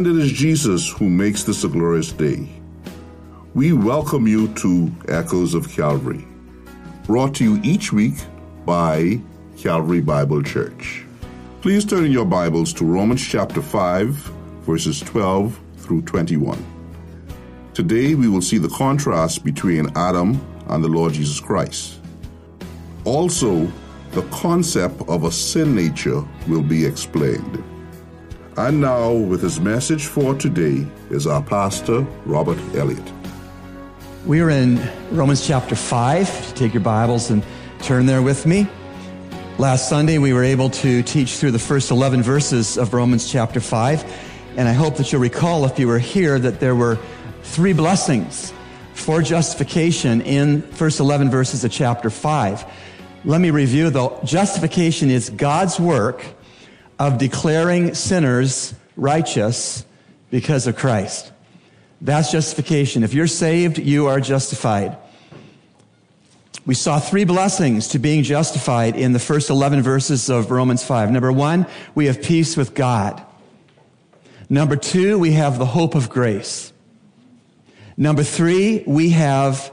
And it is Jesus who makes this a glorious day. We welcome you to Echoes of Calvary, brought to you each week by Calvary Bible Church. Please turn in your Bibles to Romans chapter 5, verses 12 through 21. Today we will see the contrast between Adam and the Lord Jesus Christ. Also, the concept of a sin nature will be explained. And now, with his message for today, is our pastor, Robert Elliott. We are in Romans chapter 5. Take your Bibles and turn there with me. Last Sunday, we were able to teach through the first 11 verses of Romans chapter 5. And I hope that you'll recall, if you were here, that there were three blessings for justification in first 11 verses of chapter 5. Let me review though. Justification is God's work of declaring sinners righteous because of Christ. That's justification. If you're saved, you are justified. We saw three blessings to being justified in the first 11 verses of Romans 5. Number one, we have peace with God. Number two, we have the hope of grace. Number three, we have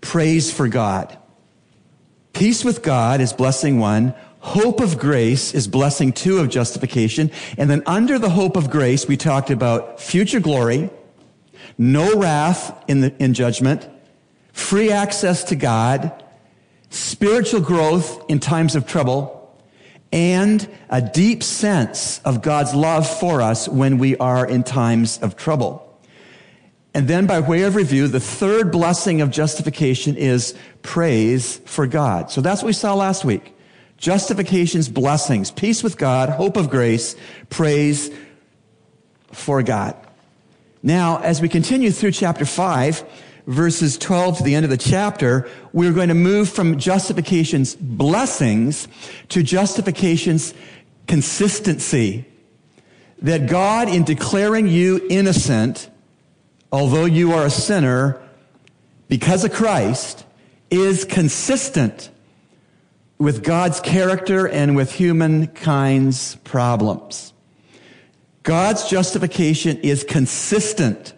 praise for God. Peace with God is blessing one. Hope of grace is blessing two of justification. And then under the hope of grace, we talked about future glory, no wrath in, the, in judgment, free access to God, spiritual growth in times of trouble, and a deep sense of God's love for us when we are in times of trouble. And then by way of review, the third blessing of justification is praise for God. So that's what we saw last week. Justification's blessings, peace with God, hope of grace, praise for God. Now, as we continue through chapter 5, verses 12 to the end of the chapter, we're going to move from justification's blessings to justification's consistency. That God, in declaring you innocent, although you are a sinner, because of Christ, is consistent with God's character and with humankind's problems. God's justification is consistent.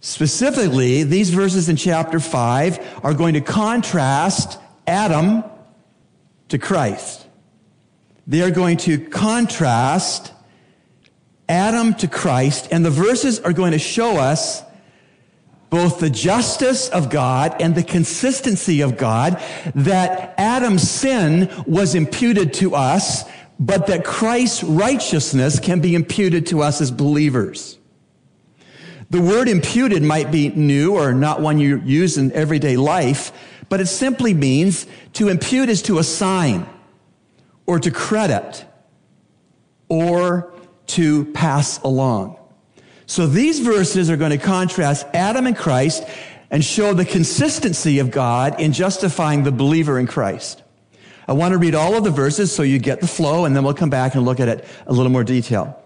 Specifically, these verses in chapter 5 are going to contrast Adam to Christ. They are going to contrast Adam to Christ, and the verses are going to show us both the justice of God and the consistency of God that Adam's sin was imputed to us but that Christ's righteousness can be imputed to us as believers. The word imputed might be new or not one you use in everyday life, but it simply means to impute is to assign or to credit or to pass along. So these verses are going to contrast Adam and Christ and show the consistency of God in justifying the believer in Christ. I want to read all of the verses so you get the flow, and then we'll come back and look at it a little more detail.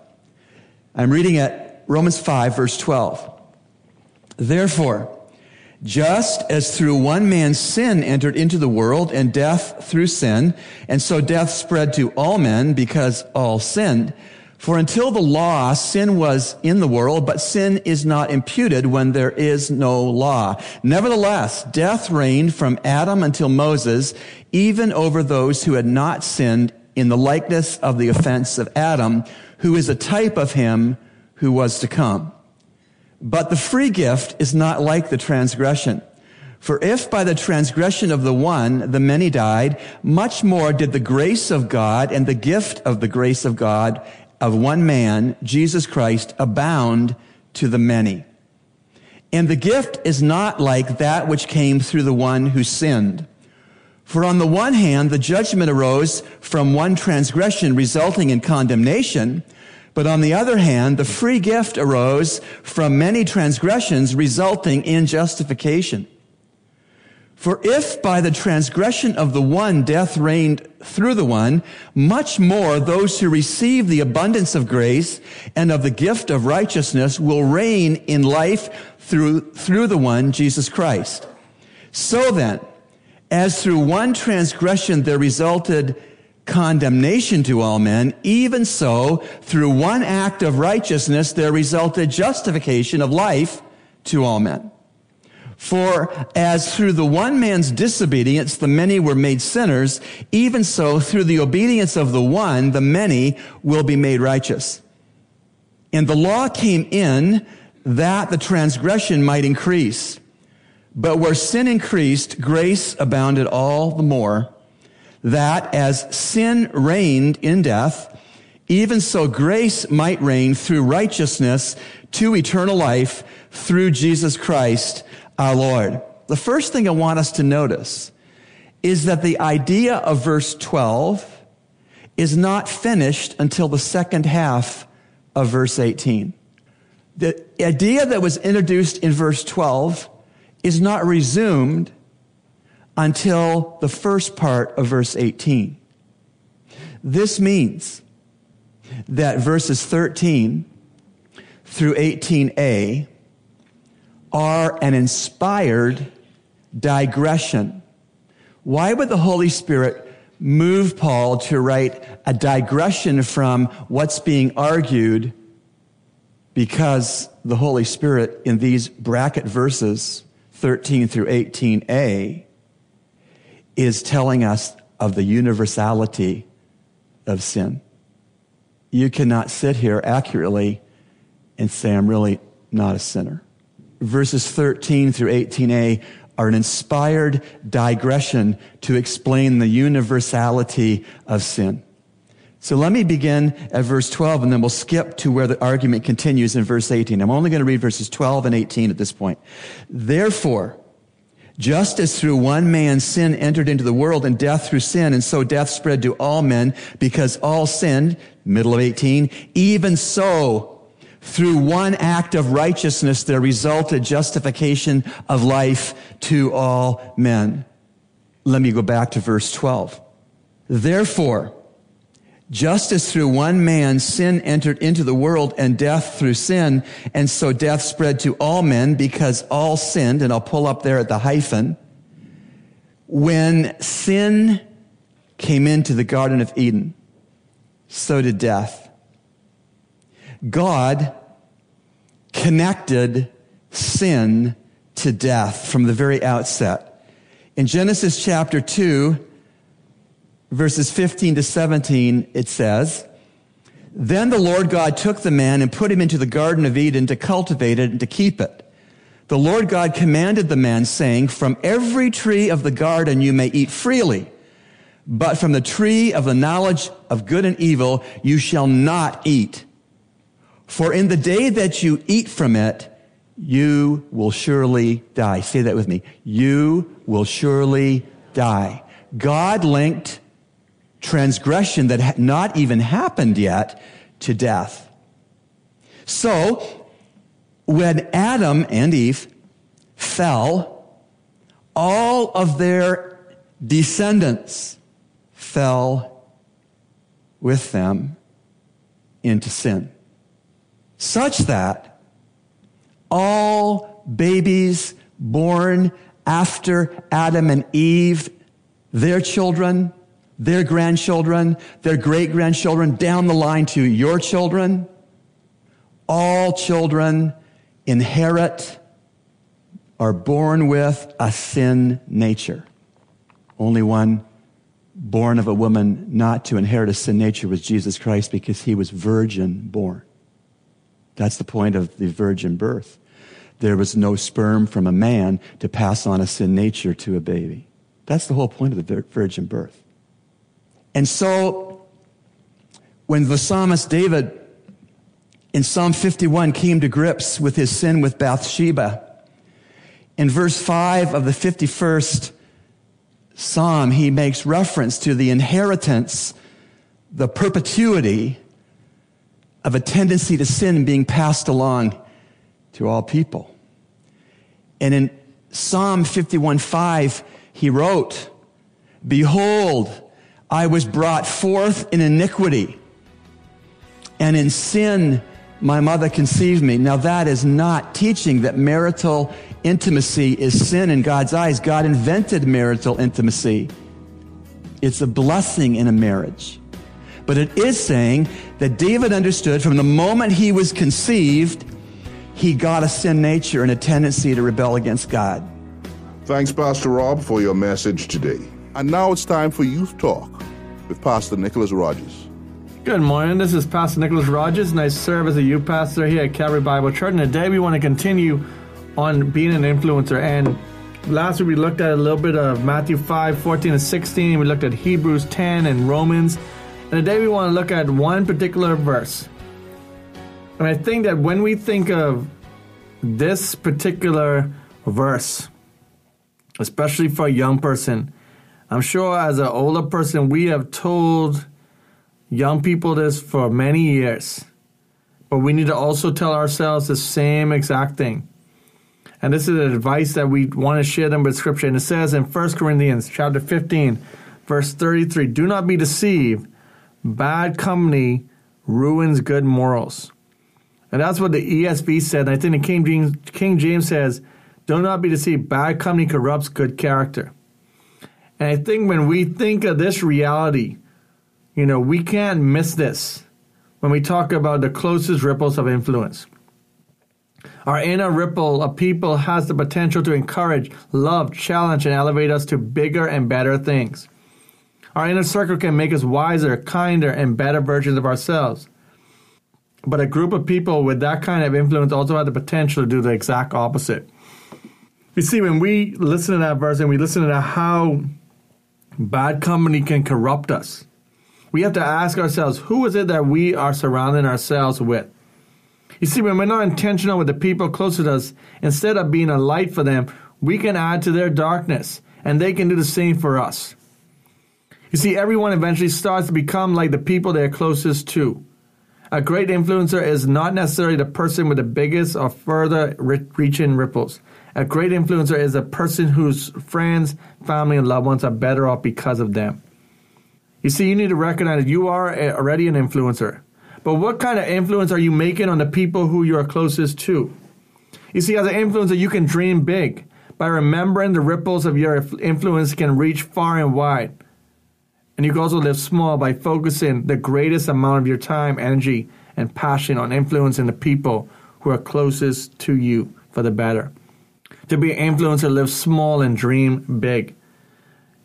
I'm reading at Romans 5, verse 12. Therefore, just as through one man's sin entered into the world and death through sin, and so death spread to all men because all sinned, for until the law, sin was in the world, but sin is not imputed when there is no law. Nevertheless, death reigned from Adam until Moses, even over those who had not sinned in the likeness of the offense of Adam, who is a type of him who was to come. But the free gift is not like the transgression. For if by the transgression of the one the many died, much more did the grace of God and the gift of the grace of God of one man, Jesus Christ, abound to the many. And the gift is not like that which came through the one who sinned. For on the one hand, the judgment arose from one transgression resulting in condemnation, but on the other hand, the free gift arose from many transgressions resulting in justification. For if by the transgression of the one death reigned through the one, much more those who receive the abundance of grace and of the gift of righteousness will reign in life through, through the one, Jesus Christ. So then, as through one transgression there resulted condemnation to all men, even so, through one act of righteousness there resulted justification of life to all men. For as through the one man's disobedience the many were made sinners, even so through the obedience of the one the many will be made righteous. And the law came in that the transgression might increase. But where sin increased, grace abounded all the more, that as sin reigned in death, even so grace might reign through righteousness to eternal life through Jesus Christ our Lord. The first thing I want us to notice is that the idea of verse 12 is not finished until the second half of verse 18. The idea that was introduced in verse 12 is not resumed until the first part of verse 18. This means that verses 13 through 18a are an inspired digression. Why would the Holy Spirit move Paul to write a digression from what's being argued? Because the Holy Spirit in these bracket verses, 13 through 18a, is telling us of the universality of sin. You cannot sit here accurately and say, I'm really not a sinner verses 13 through 18a are an inspired digression to explain the universality of sin. So let me begin at verse 12 and then we'll skip to where the argument continues in verse 18. I'm only going to read verses 12 and 18 at this point. Therefore, just as through one man sin entered into the world and death through sin, and so death spread to all men because all sinned, middle of 18, even so through one act of righteousness, there resulted justification of life to all men. Let me go back to verse 12. Therefore, just as through one man sin entered into the world and death through sin, and so death spread to all men because all sinned, and I'll pull up there at the hyphen. When sin came into the Garden of Eden, so did death. God connected sin to death from the very outset. In Genesis chapter 2, verses 15 to 17, it says, Then the Lord God took the man and put him into the Garden of Eden to cultivate it and to keep it. The Lord God commanded the man, saying, From every tree of the garden you may eat freely, but from the tree of the knowledge of good and evil you shall not eat. For in the day that you eat from it, you will surely die. Say that with me. You will surely die. God linked transgression that had not even happened yet to death. So, when Adam and Eve fell, all of their descendants fell with them into sin such that all babies born after Adam and Eve, their children, their grandchildren, their great grandchildren, down the line to your children, all children inherit, are born with a sin nature. Only one born of a woman not to inherit a sin nature was Jesus Christ because he was virgin born. That's the point of the virgin birth. There was no sperm from a man to pass on a sin nature to a baby. That's the whole point of the virgin birth. And so, when the psalmist David in Psalm 51 came to grips with his sin with Bathsheba, in verse 5 of the 51st Psalm, he makes reference to the inheritance, the perpetuity of a tendency to sin being passed along to all people. And in Psalm 51:5, he wrote, Behold, I was brought forth in iniquity, and in sin my mother conceived me. Now that is not teaching that marital intimacy is sin in God's eyes. God invented marital intimacy. It's a blessing in a marriage. But it is saying that David understood from the moment he was conceived, he got a sin nature and a tendency to rebel against God. Thanks, Pastor Rob, for your message today. And now it's time for Youth Talk with Pastor Nicholas Rogers. Good morning. This is Pastor Nicholas Rogers, and I serve as a youth pastor here at Calvary Bible Church. And today we want to continue on being an influencer. And last week we looked at a little bit of Matthew 5, 14 and 16. We looked at Hebrews 10 and Romans. And today we want to look at one particular verse. And I think that when we think of this particular verse, especially for a young person, I'm sure as an older person, we have told young people this for many years. But we need to also tell ourselves the same exact thing. And this is advice that we want to share them with scripture. And it says in 1 Corinthians chapter 15, verse 33, do not be deceived. Bad company ruins good morals. And that's what the ESV said. And I think the King James, King James says, do not be deceived. Bad company corrupts good character. And I think when we think of this reality, you know, we can't miss this when we talk about the closest ripples of influence. Our inner ripple of people has the potential to encourage, love, challenge, and elevate us to bigger and better things. Our inner circle can make us wiser, kinder, and better versions of ourselves. But a group of people with that kind of influence also have the potential to do the exact opposite. You see, when we listen to that verse and we listen to how bad company can corrupt us, we have to ask ourselves who is it that we are surrounding ourselves with? You see, when we're not intentional with the people closer to us, instead of being a light for them, we can add to their darkness, and they can do the same for us. You see, everyone eventually starts to become like the people they're closest to. A great influencer is not necessarily the person with the biggest or further reaching ripples. A great influencer is a person whose friends, family, and loved ones are better off because of them. You see, you need to recognize that you are already an influencer. But what kind of influence are you making on the people who you are closest to? You see, as an influencer, you can dream big. By remembering the ripples of your influence can reach far and wide. And you can also live small by focusing the greatest amount of your time, energy, and passion on influencing the people who are closest to you for the better. To be an influencer, live small and dream big.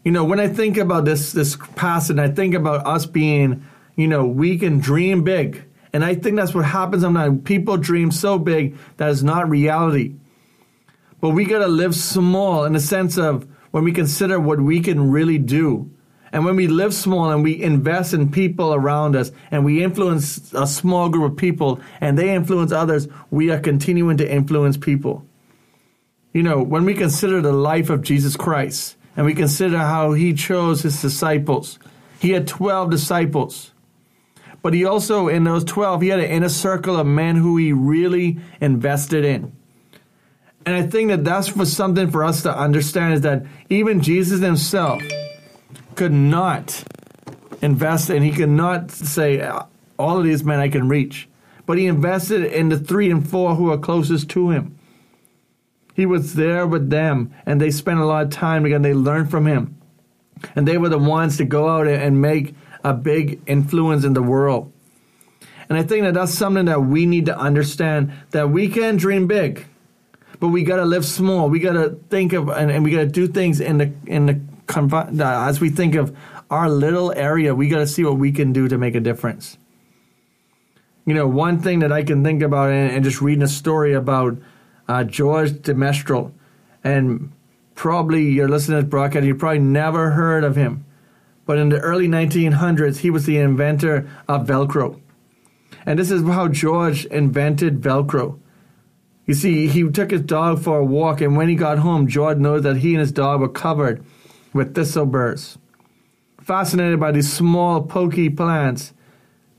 You know, when I think about this this passage, I think about us being, you know, we can dream big. And I think that's what happens sometimes. People dream so big that is not reality. But we got to live small in the sense of when we consider what we can really do. And when we live small and we invest in people around us and we influence a small group of people and they influence others, we are continuing to influence people. You know, when we consider the life of Jesus Christ, and we consider how he chose his disciples. He had 12 disciples. But he also, in those 12, he had an inner circle of men who he really invested in. And I think that that's for something for us to understand is that even Jesus himself could not invest and he could not say, all of these men I can reach. But he invested in the three and four who are closest to him. He was there with them, and they spent a lot of time together. They learned from him. And they were the ones to go out and make a big influence in the world. And I think that that's something that we need to understand that we can dream big, but we got to live small. We got to think of and, and we got to do things in the in the as we think of our little area. We got to see what we can do to make a difference. You know, one thing that I can think about and, and just reading a story about uh, George de Mestral. And probably you're listening to this broadcast, you probably never heard of him. But in the early 1900s, he was the inventor of Velcro. And this is how George invented Velcro. You see, he took his dog for a walk, and when he got home, George noticed that he and his dog were covered with thistle burrs. Fascinated by these small, pokey plants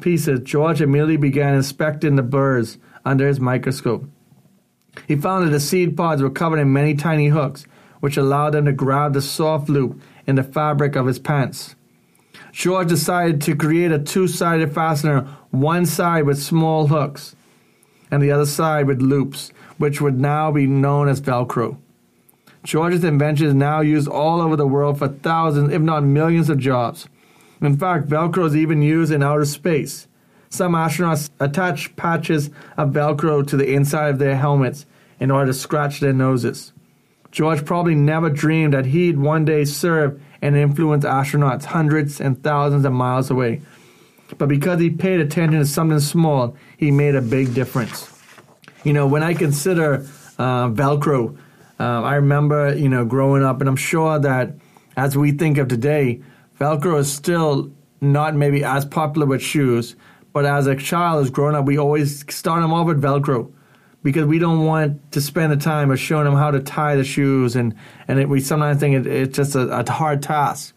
pieces, George immediately began inspecting the burrs under his microscope. He found that the seed pods were covered in many tiny hooks, which allowed them to grab the soft loop in the fabric of his pants. George decided to create a two sided fastener, one side with small hooks and the other side with loops, which would now be known as Velcro. George's invention is now used all over the world for thousands, if not millions, of jobs. In fact, Velcro is even used in outer space. Some astronauts attach patches of Velcro to the inside of their helmets in order to scratch their noses. George probably never dreamed that he'd one day serve and influence astronauts hundreds and thousands of miles away. But because he paid attention to something small, he made a big difference. You know, when I consider uh, Velcro, uh, I remember, you know, growing up, and I'm sure that as we think of today, Velcro is still not maybe as popular with shoes, but as a child, as growing up, we always start them off with Velcro because we don't want to spend the time of showing them how to tie the shoes, and and it, we sometimes think it, it's just a, a hard task.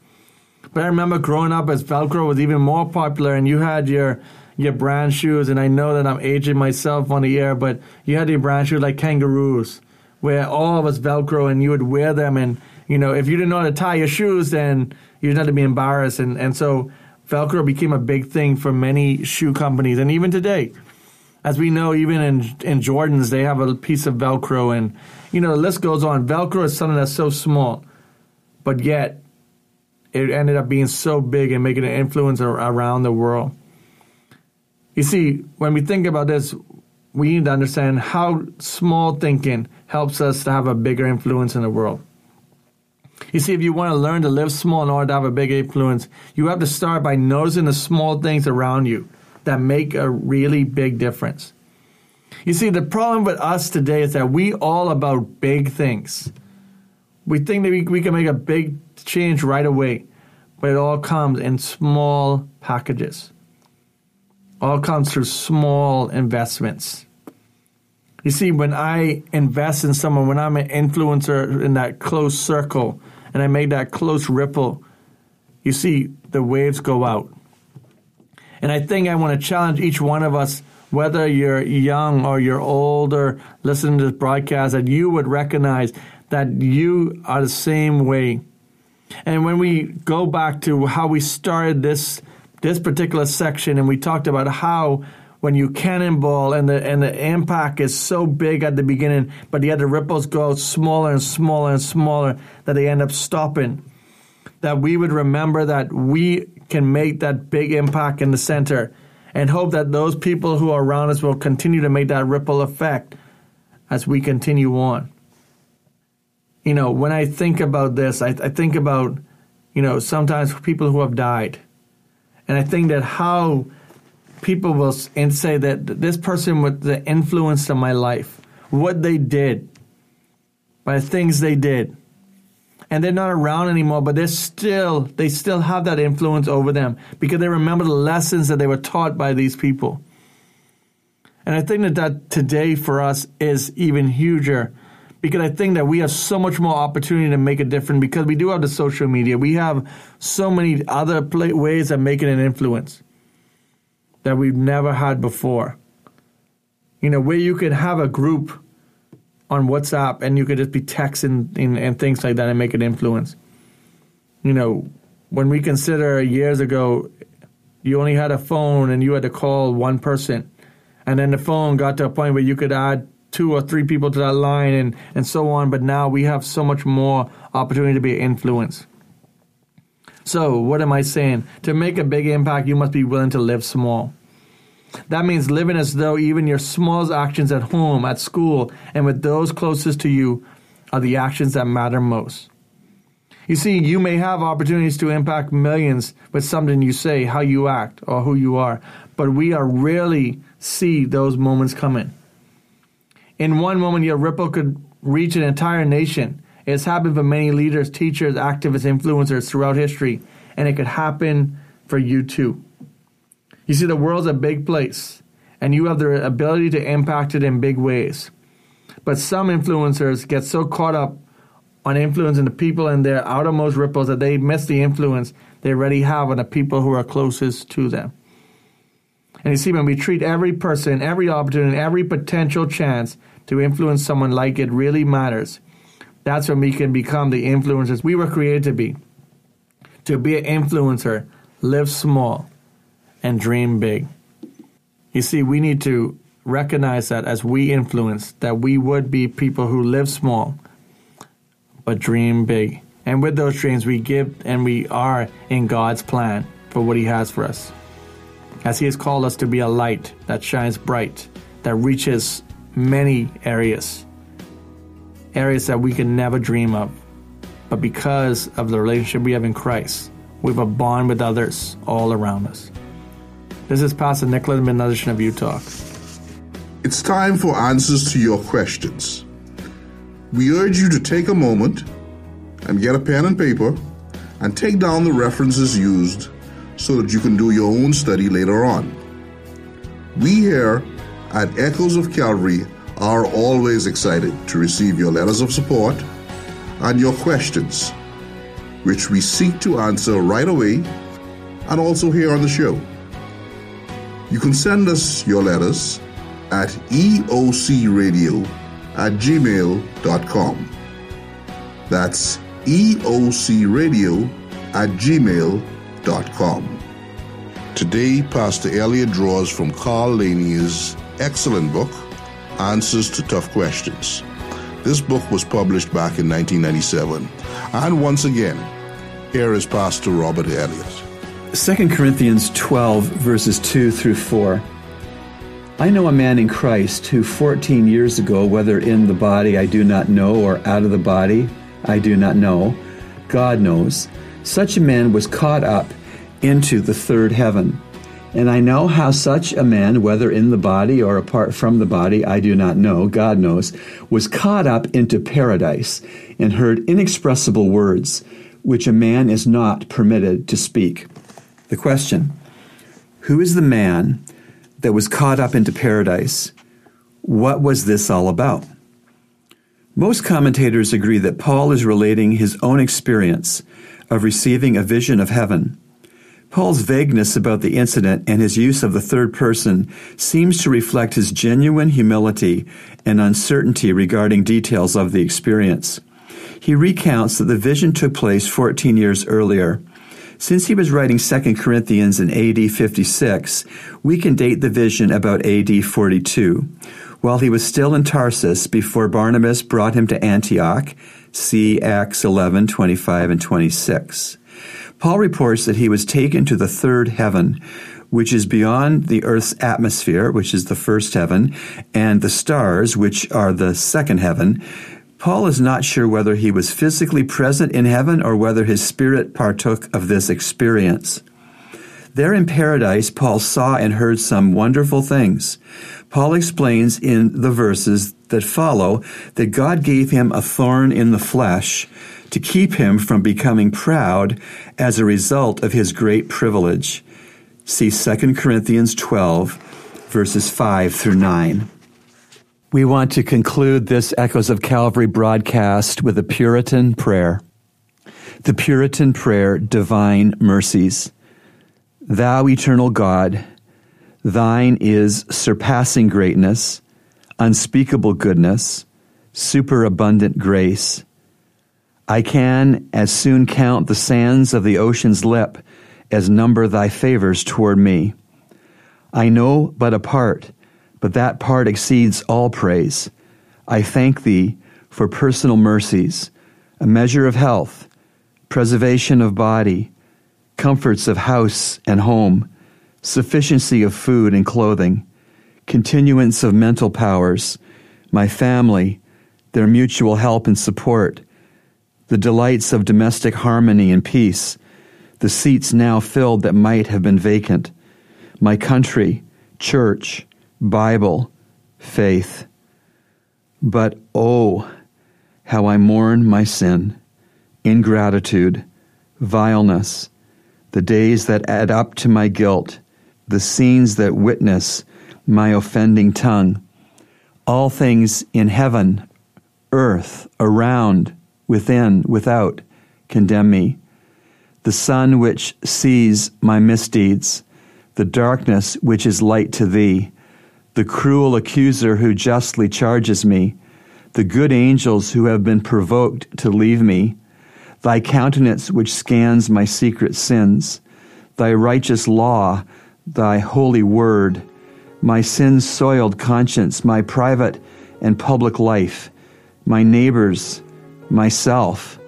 But I remember growing up as Velcro was even more popular, and you had your your brand shoes, and I know that I'm aging myself on the air, but you had your brand shoes like kangaroos, where all of us Velcro, and you would wear them, and you know if you didn't know how to tie your shoes, then you'd have to be embarrassed, and and so Velcro became a big thing for many shoe companies, and even today, as we know, even in in Jordans, they have a piece of Velcro, and you know the list goes on. Velcro is something that's so small, but yet it ended up being so big and making an influence around the world. You see, when we think about this, we need to understand how small thinking helps us to have a bigger influence in the world. You see, if you want to learn to live small in order to have a big influence, you have to start by noticing the small things around you that make a really big difference. You see, the problem with us today is that we all about big things. We think that we, we can make a big change right away, but it all comes in small packages. All comes through small investments. You see, when I invest in someone, when I'm an influencer in that close circle, and I make that close ripple, you see the waves go out. And I think I want to challenge each one of us, whether you're young or you're older, listening to this broadcast, that you would recognize that you are the same way and when we go back to how we started this this particular section, and we talked about how when you cannonball and the and the impact is so big at the beginning, but yet the ripples go smaller and smaller and smaller that they end up stopping. That we would remember that we can make that big impact in the center and hope that those people who are around us will continue to make that ripple effect as we continue on you know, when I think about this, I, I think about, you know, sometimes people who have died. And I think that how people will and say that this person with the influence of my life, what they did, by the things they did, and they're not around anymore, but they're still they still have that influence over them because they remember the lessons that they were taught by these people. And I think that that today for us is even huger because I think that we have so much more opportunity to make a difference because we do have the social media. We have so many other ways of making an influence that we've never had before. You know, where you could have a group on WhatsApp and you could just be texting and, and things like that and make an influence. You know, when we consider years ago, you only had a phone and you had to call one person. And then the phone got to a point where you could add two or three people to that line and, and so on. But now we have so much more opportunity to be influenced. So, what am I saying? To make a big impact, you must be willing to live small. That means living as though even your smallest actions at home, at school, and with those closest to you are the actions that matter most. You see, you may have opportunities to impact millions with something you say, how you act, or who you are, but we are rarely see those moments coming. In one moment, your ripple could reach an entire nation. It has happened for many leaders, teachers, activists, influencers throughout history, and it could happen for you too. You see, the world's a big place, and you have the ability to impact it in big ways. But some influencers get so caught up on influencing the people in their outermost ripples that they miss the influence they already have on the people who are closest to them. And you see, when we treat every person, every opportunity, every potential chance to influence someone like it really matters, that's when we can become the influencers we were created to be. To be an influencer, live small, and dream big. You see, we need to recognize that as we influence, that we would be people who live small, but dream big. And with those dreams, we give and we are in God's plan for what He has for us. As He has called us to be a light that shines bright, that reaches many areas, areas that we can never dream of. But because of the relationship we have in Christ, we have a bond with others all around us. This is Pastor Nicholas edition of Youth Talk. It's time for answers to your questions. We urge you to take a moment and get a pen and paper and take down the references used so that you can do your own study later on. We here at Echoes of Calvary are always excited to receive your letters of support and your questions, which we seek to answer right away and also here on the show. You can send us your letters at eocradio at gmail.com. That's eocradio at gmail.com. Today, Pastor Elliott draws from Carl Laney's excellent book, Answers to Tough Questions. This book was published back in 1997. And once again, here is Pastor Robert Elliott. 2 Corinthians 12, verses 2 through 4. I know a man in Christ who 14 years ago, whether in the body I do not know or out of the body I do not know, God knows, such a man was caught up into the third heaven. And I know how such a man, whether in the body or apart from the body, I do not know, God knows, was caught up into paradise and heard inexpressible words, which a man is not permitted to speak. The question Who is the man that was caught up into paradise? What was this all about? Most commentators agree that Paul is relating his own experience of receiving a vision of heaven. Paul's vagueness about the incident and his use of the third person seems to reflect his genuine humility and uncertainty regarding details of the experience. He recounts that the vision took place 14 years earlier. Since he was writing 2 Corinthians in AD 56, we can date the vision about AD 42 while he was still in Tarsus before Barnabas brought him to Antioch. See Acts 11, 25 and 26. Paul reports that he was taken to the third heaven, which is beyond the earth's atmosphere, which is the first heaven, and the stars, which are the second heaven. Paul is not sure whether he was physically present in heaven or whether his spirit partook of this experience. There in paradise, Paul saw and heard some wonderful things. Paul explains in the verses that follow that God gave him a thorn in the flesh to keep him from becoming proud as a result of his great privilege. See 2 Corinthians 12, verses 5 through 9. We want to conclude this Echoes of Calvary broadcast with a Puritan prayer. The Puritan prayer, Divine Mercies. Thou, eternal God, Thine is surpassing greatness, unspeakable goodness, superabundant grace. I can as soon count the sands of the ocean's lip as number thy favors toward me. I know but a part, but that part exceeds all praise. I thank thee for personal mercies, a measure of health, preservation of body, comforts of house and home sufficiency of food and clothing, continuance of mental powers, my family, their mutual help and support, the delights of domestic harmony and peace, the seats now filled that might have been vacant, my country, church, Bible, faith. But oh, how I mourn my sin, ingratitude, vileness, the days that add up to my guilt the scenes that witness my offending tongue. All things in heaven, earth, around, within, without, condemn me. The sun which sees my misdeeds, the darkness which is light to thee, the cruel accuser who justly charges me, the good angels who have been provoked to leave me, thy countenance which scans my secret sins, thy righteous law, thy holy word, my sin soiled conscience, my private and public life, my neighbors, myself,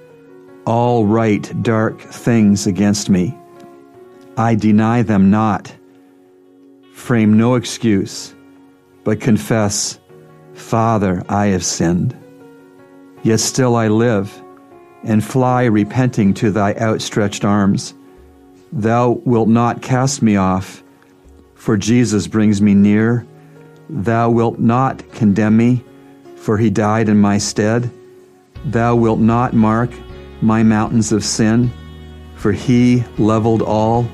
all write dark things against me. I deny them not. Frame no excuse, but confess, Father, I have sinned. Yet still I live, and fly repenting to thy outstretched arms. Thou wilt not cast me off, for Jesus brings me near. Thou wilt not condemn me, for he died in my stead. Thou wilt not mark my mountains of sin, for he leveled all,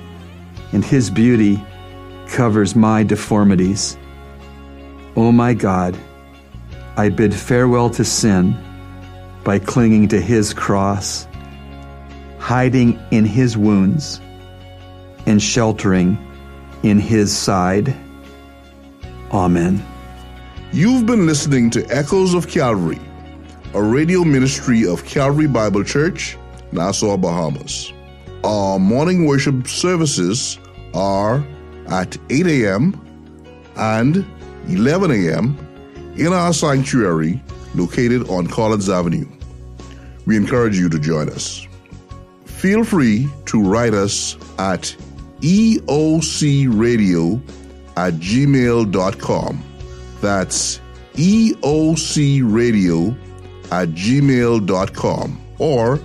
and his beauty covers my deformities. O oh my God, I bid farewell to sin by clinging to his cross, hiding in his wounds, and sheltering in his side. Amen. You've been listening to Echoes of Calvary, a radio ministry of Calvary Bible Church, Nassau, Bahamas. Our morning worship services are at 8 a.m. and 11 a.m. in our sanctuary located on Collins Avenue. We encourage you to join us. Feel free to write us at eocradio at gmail.com. That's eocradio at gmail.com or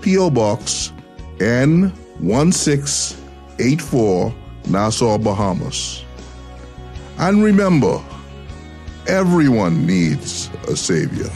P.O. Box N1684 Nassau, Bahamas. And remember, everyone needs a Savior.